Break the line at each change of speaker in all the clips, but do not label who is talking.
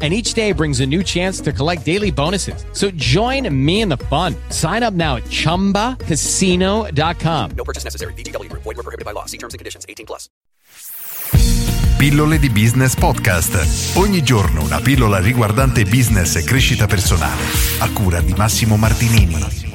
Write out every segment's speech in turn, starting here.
and each day brings a new chance to collect daily bonuses. So join me in the fun. Sign up now at ChumbaCasino.com.
No purchase necessary. VGW Group. Void were prohibited by law. See terms and conditions. 18 plus.
Pillole di Business Podcast. Ogni giorno una pillola riguardante business e crescita personale. A cura di Massimo Martinini.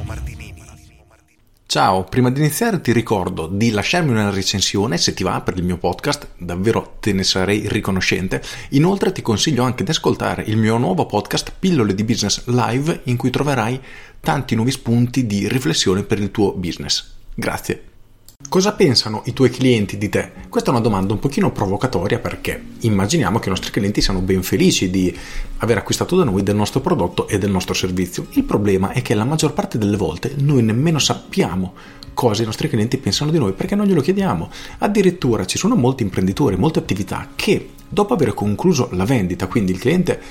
Ciao, prima di iniziare ti ricordo di lasciarmi una recensione se ti va per il mio podcast, davvero te ne sarei riconoscente. Inoltre ti consiglio anche di ascoltare il mio nuovo podcast Pillole di Business Live in cui troverai tanti nuovi spunti di riflessione per il tuo business. Grazie. Cosa pensano i tuoi clienti di te? Questa è una domanda un pochino provocatoria perché immaginiamo che i nostri clienti siano ben felici di aver acquistato da noi del nostro prodotto e del nostro servizio. Il problema è che la maggior parte delle volte noi nemmeno sappiamo cosa i nostri clienti pensano di noi perché non glielo chiediamo. Addirittura ci sono molti imprenditori, molte attività che dopo aver concluso la vendita, quindi il cliente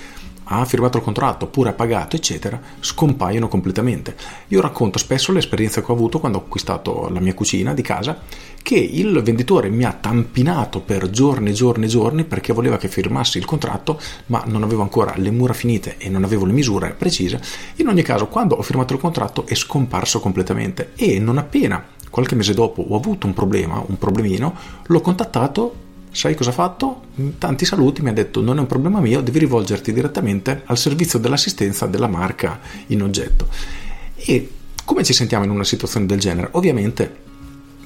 ha firmato il contratto oppure ha pagato, eccetera, scompaiono completamente. Io racconto spesso l'esperienza che ho avuto quando ho acquistato la mia cucina di casa, che il venditore mi ha tampinato per giorni e giorni e giorni perché voleva che firmassi il contratto, ma non avevo ancora le mura finite e non avevo le misure precise. In ogni caso, quando ho firmato il contratto è scomparso completamente e non appena qualche mese dopo ho avuto un problema, un problemino, l'ho contattato Sai cosa ha fatto? Tanti saluti, mi ha detto non è un problema mio, devi rivolgerti direttamente al servizio dell'assistenza della marca in oggetto. E come ci sentiamo in una situazione del genere? Ovviamente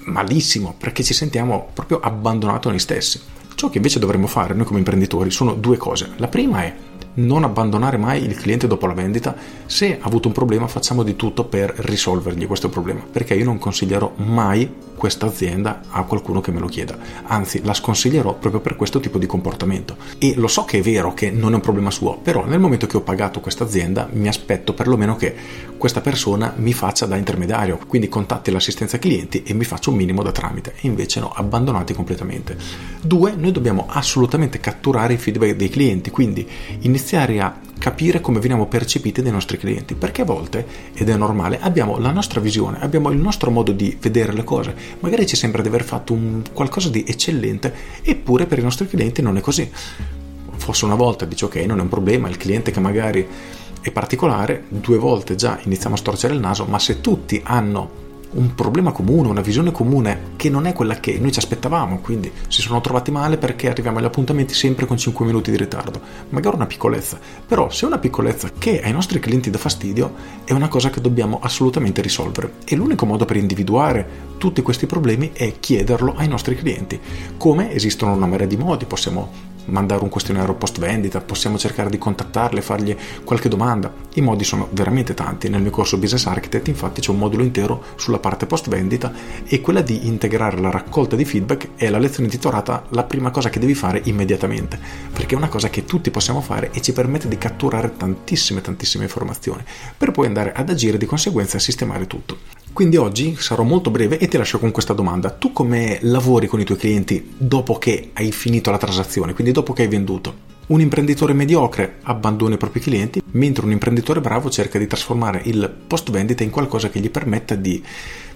malissimo, perché ci sentiamo proprio abbandonati noi stessi. Ciò che invece dovremmo fare noi come imprenditori sono due cose. La prima è non abbandonare mai il cliente dopo la vendita. Se ha avuto un problema, facciamo di tutto per risolvergli questo problema, perché io non consiglierò mai questa azienda a qualcuno che me lo chieda. Anzi, la sconsiglierò proprio per questo tipo di comportamento. E lo so che è vero che non è un problema suo, però nel momento che ho pagato questa azienda, mi aspetto perlomeno che questa persona mi faccia da intermediario, quindi contatti l'assistenza clienti e mi faccia un minimo da tramite. E invece no, abbandonati completamente. Due, noi dobbiamo assolutamente catturare i feedback dei clienti, quindi iniziare iniziare a capire come veniamo percepiti dai nostri clienti, perché a volte, ed è normale, abbiamo la nostra visione, abbiamo il nostro modo di vedere le cose, magari ci sembra di aver fatto qualcosa di eccellente, eppure per i nostri clienti non è così. Fosse una volta dice ok, non è un problema, il cliente che magari è particolare, due volte già iniziamo a storcere il naso, ma se tutti hanno un problema comune, una visione comune che non è quella che noi ci aspettavamo, quindi si sono trovati male perché arriviamo agli appuntamenti sempre con 5 minuti di ritardo. Magari una piccolezza, però se è una piccolezza che ai nostri clienti dà fastidio è una cosa che dobbiamo assolutamente risolvere e l'unico modo per individuare tutti questi problemi è chiederlo ai nostri clienti. Come esistono una marea di modi, possiamo mandare un questionario post vendita, possiamo cercare di contattarle, fargli qualche domanda. I modi sono veramente tanti. Nel mio corso Business Architect infatti c'è un modulo intero sulla parte post vendita e quella di integrare la raccolta di feedback è la lezione intitolata La prima cosa che devi fare immediatamente, perché è una cosa che tutti possiamo fare e ci permette di catturare tantissime tantissime informazioni per poi andare ad agire di conseguenza e sistemare tutto. Quindi oggi sarò molto breve e ti lascio con questa domanda. Tu come lavori con i tuoi clienti dopo che hai finito la transazione, quindi dopo che hai venduto? Un imprenditore mediocre abbandona i propri clienti, mentre un imprenditore bravo cerca di trasformare il post vendita in qualcosa che gli permetta di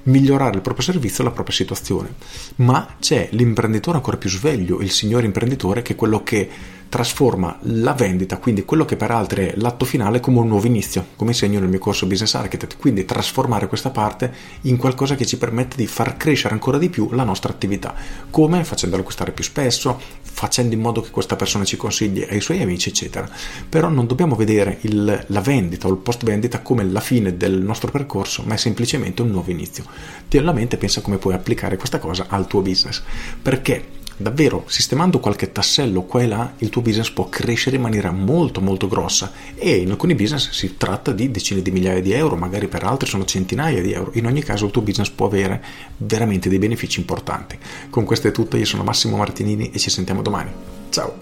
migliorare il proprio servizio e la propria situazione. Ma c'è l'imprenditore ancora più sveglio, il signor imprenditore, che è quello che trasforma la vendita, quindi quello che per altri è l'atto finale, come un nuovo inizio, come insegno nel mio corso Business Architect, quindi trasformare questa parte in qualcosa che ci permette di far crescere ancora di più la nostra attività, come facendolo acquistare più spesso, facendo in modo che questa persona ci consigli ai suoi amici, eccetera. Però non dobbiamo vedere il, la vendita o il post vendita come la fine del nostro percorso, ma è semplicemente un nuovo inizio. Tieni alla mente pensa come puoi applicare questa cosa al tuo business, perché davvero sistemando qualche tassello qua e là il tuo business può crescere in maniera molto molto grossa. E in alcuni business si tratta di decine di migliaia di euro magari per altri sono centinaia di euro. In ogni caso il tuo business può avere veramente dei benefici importanti. Con questo è tutto io sono Massimo Martinini e ci sentiamo domani. Ciao!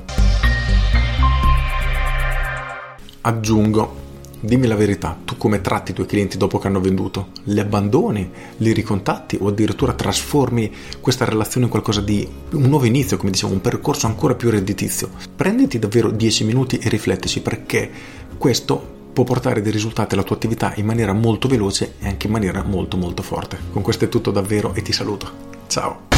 Aggiungo Dimmi la verità, tu come tratti i tuoi clienti dopo che hanno venduto? Li abbandoni? Li ricontatti? O addirittura trasformi questa relazione in qualcosa di un nuovo inizio, come diciamo, un percorso ancora più redditizio? Prenditi davvero 10 minuti e riflettici perché questo può portare dei risultati alla tua attività in maniera molto veloce e anche in maniera molto molto forte. Con questo è tutto davvero e ti saluto. Ciao!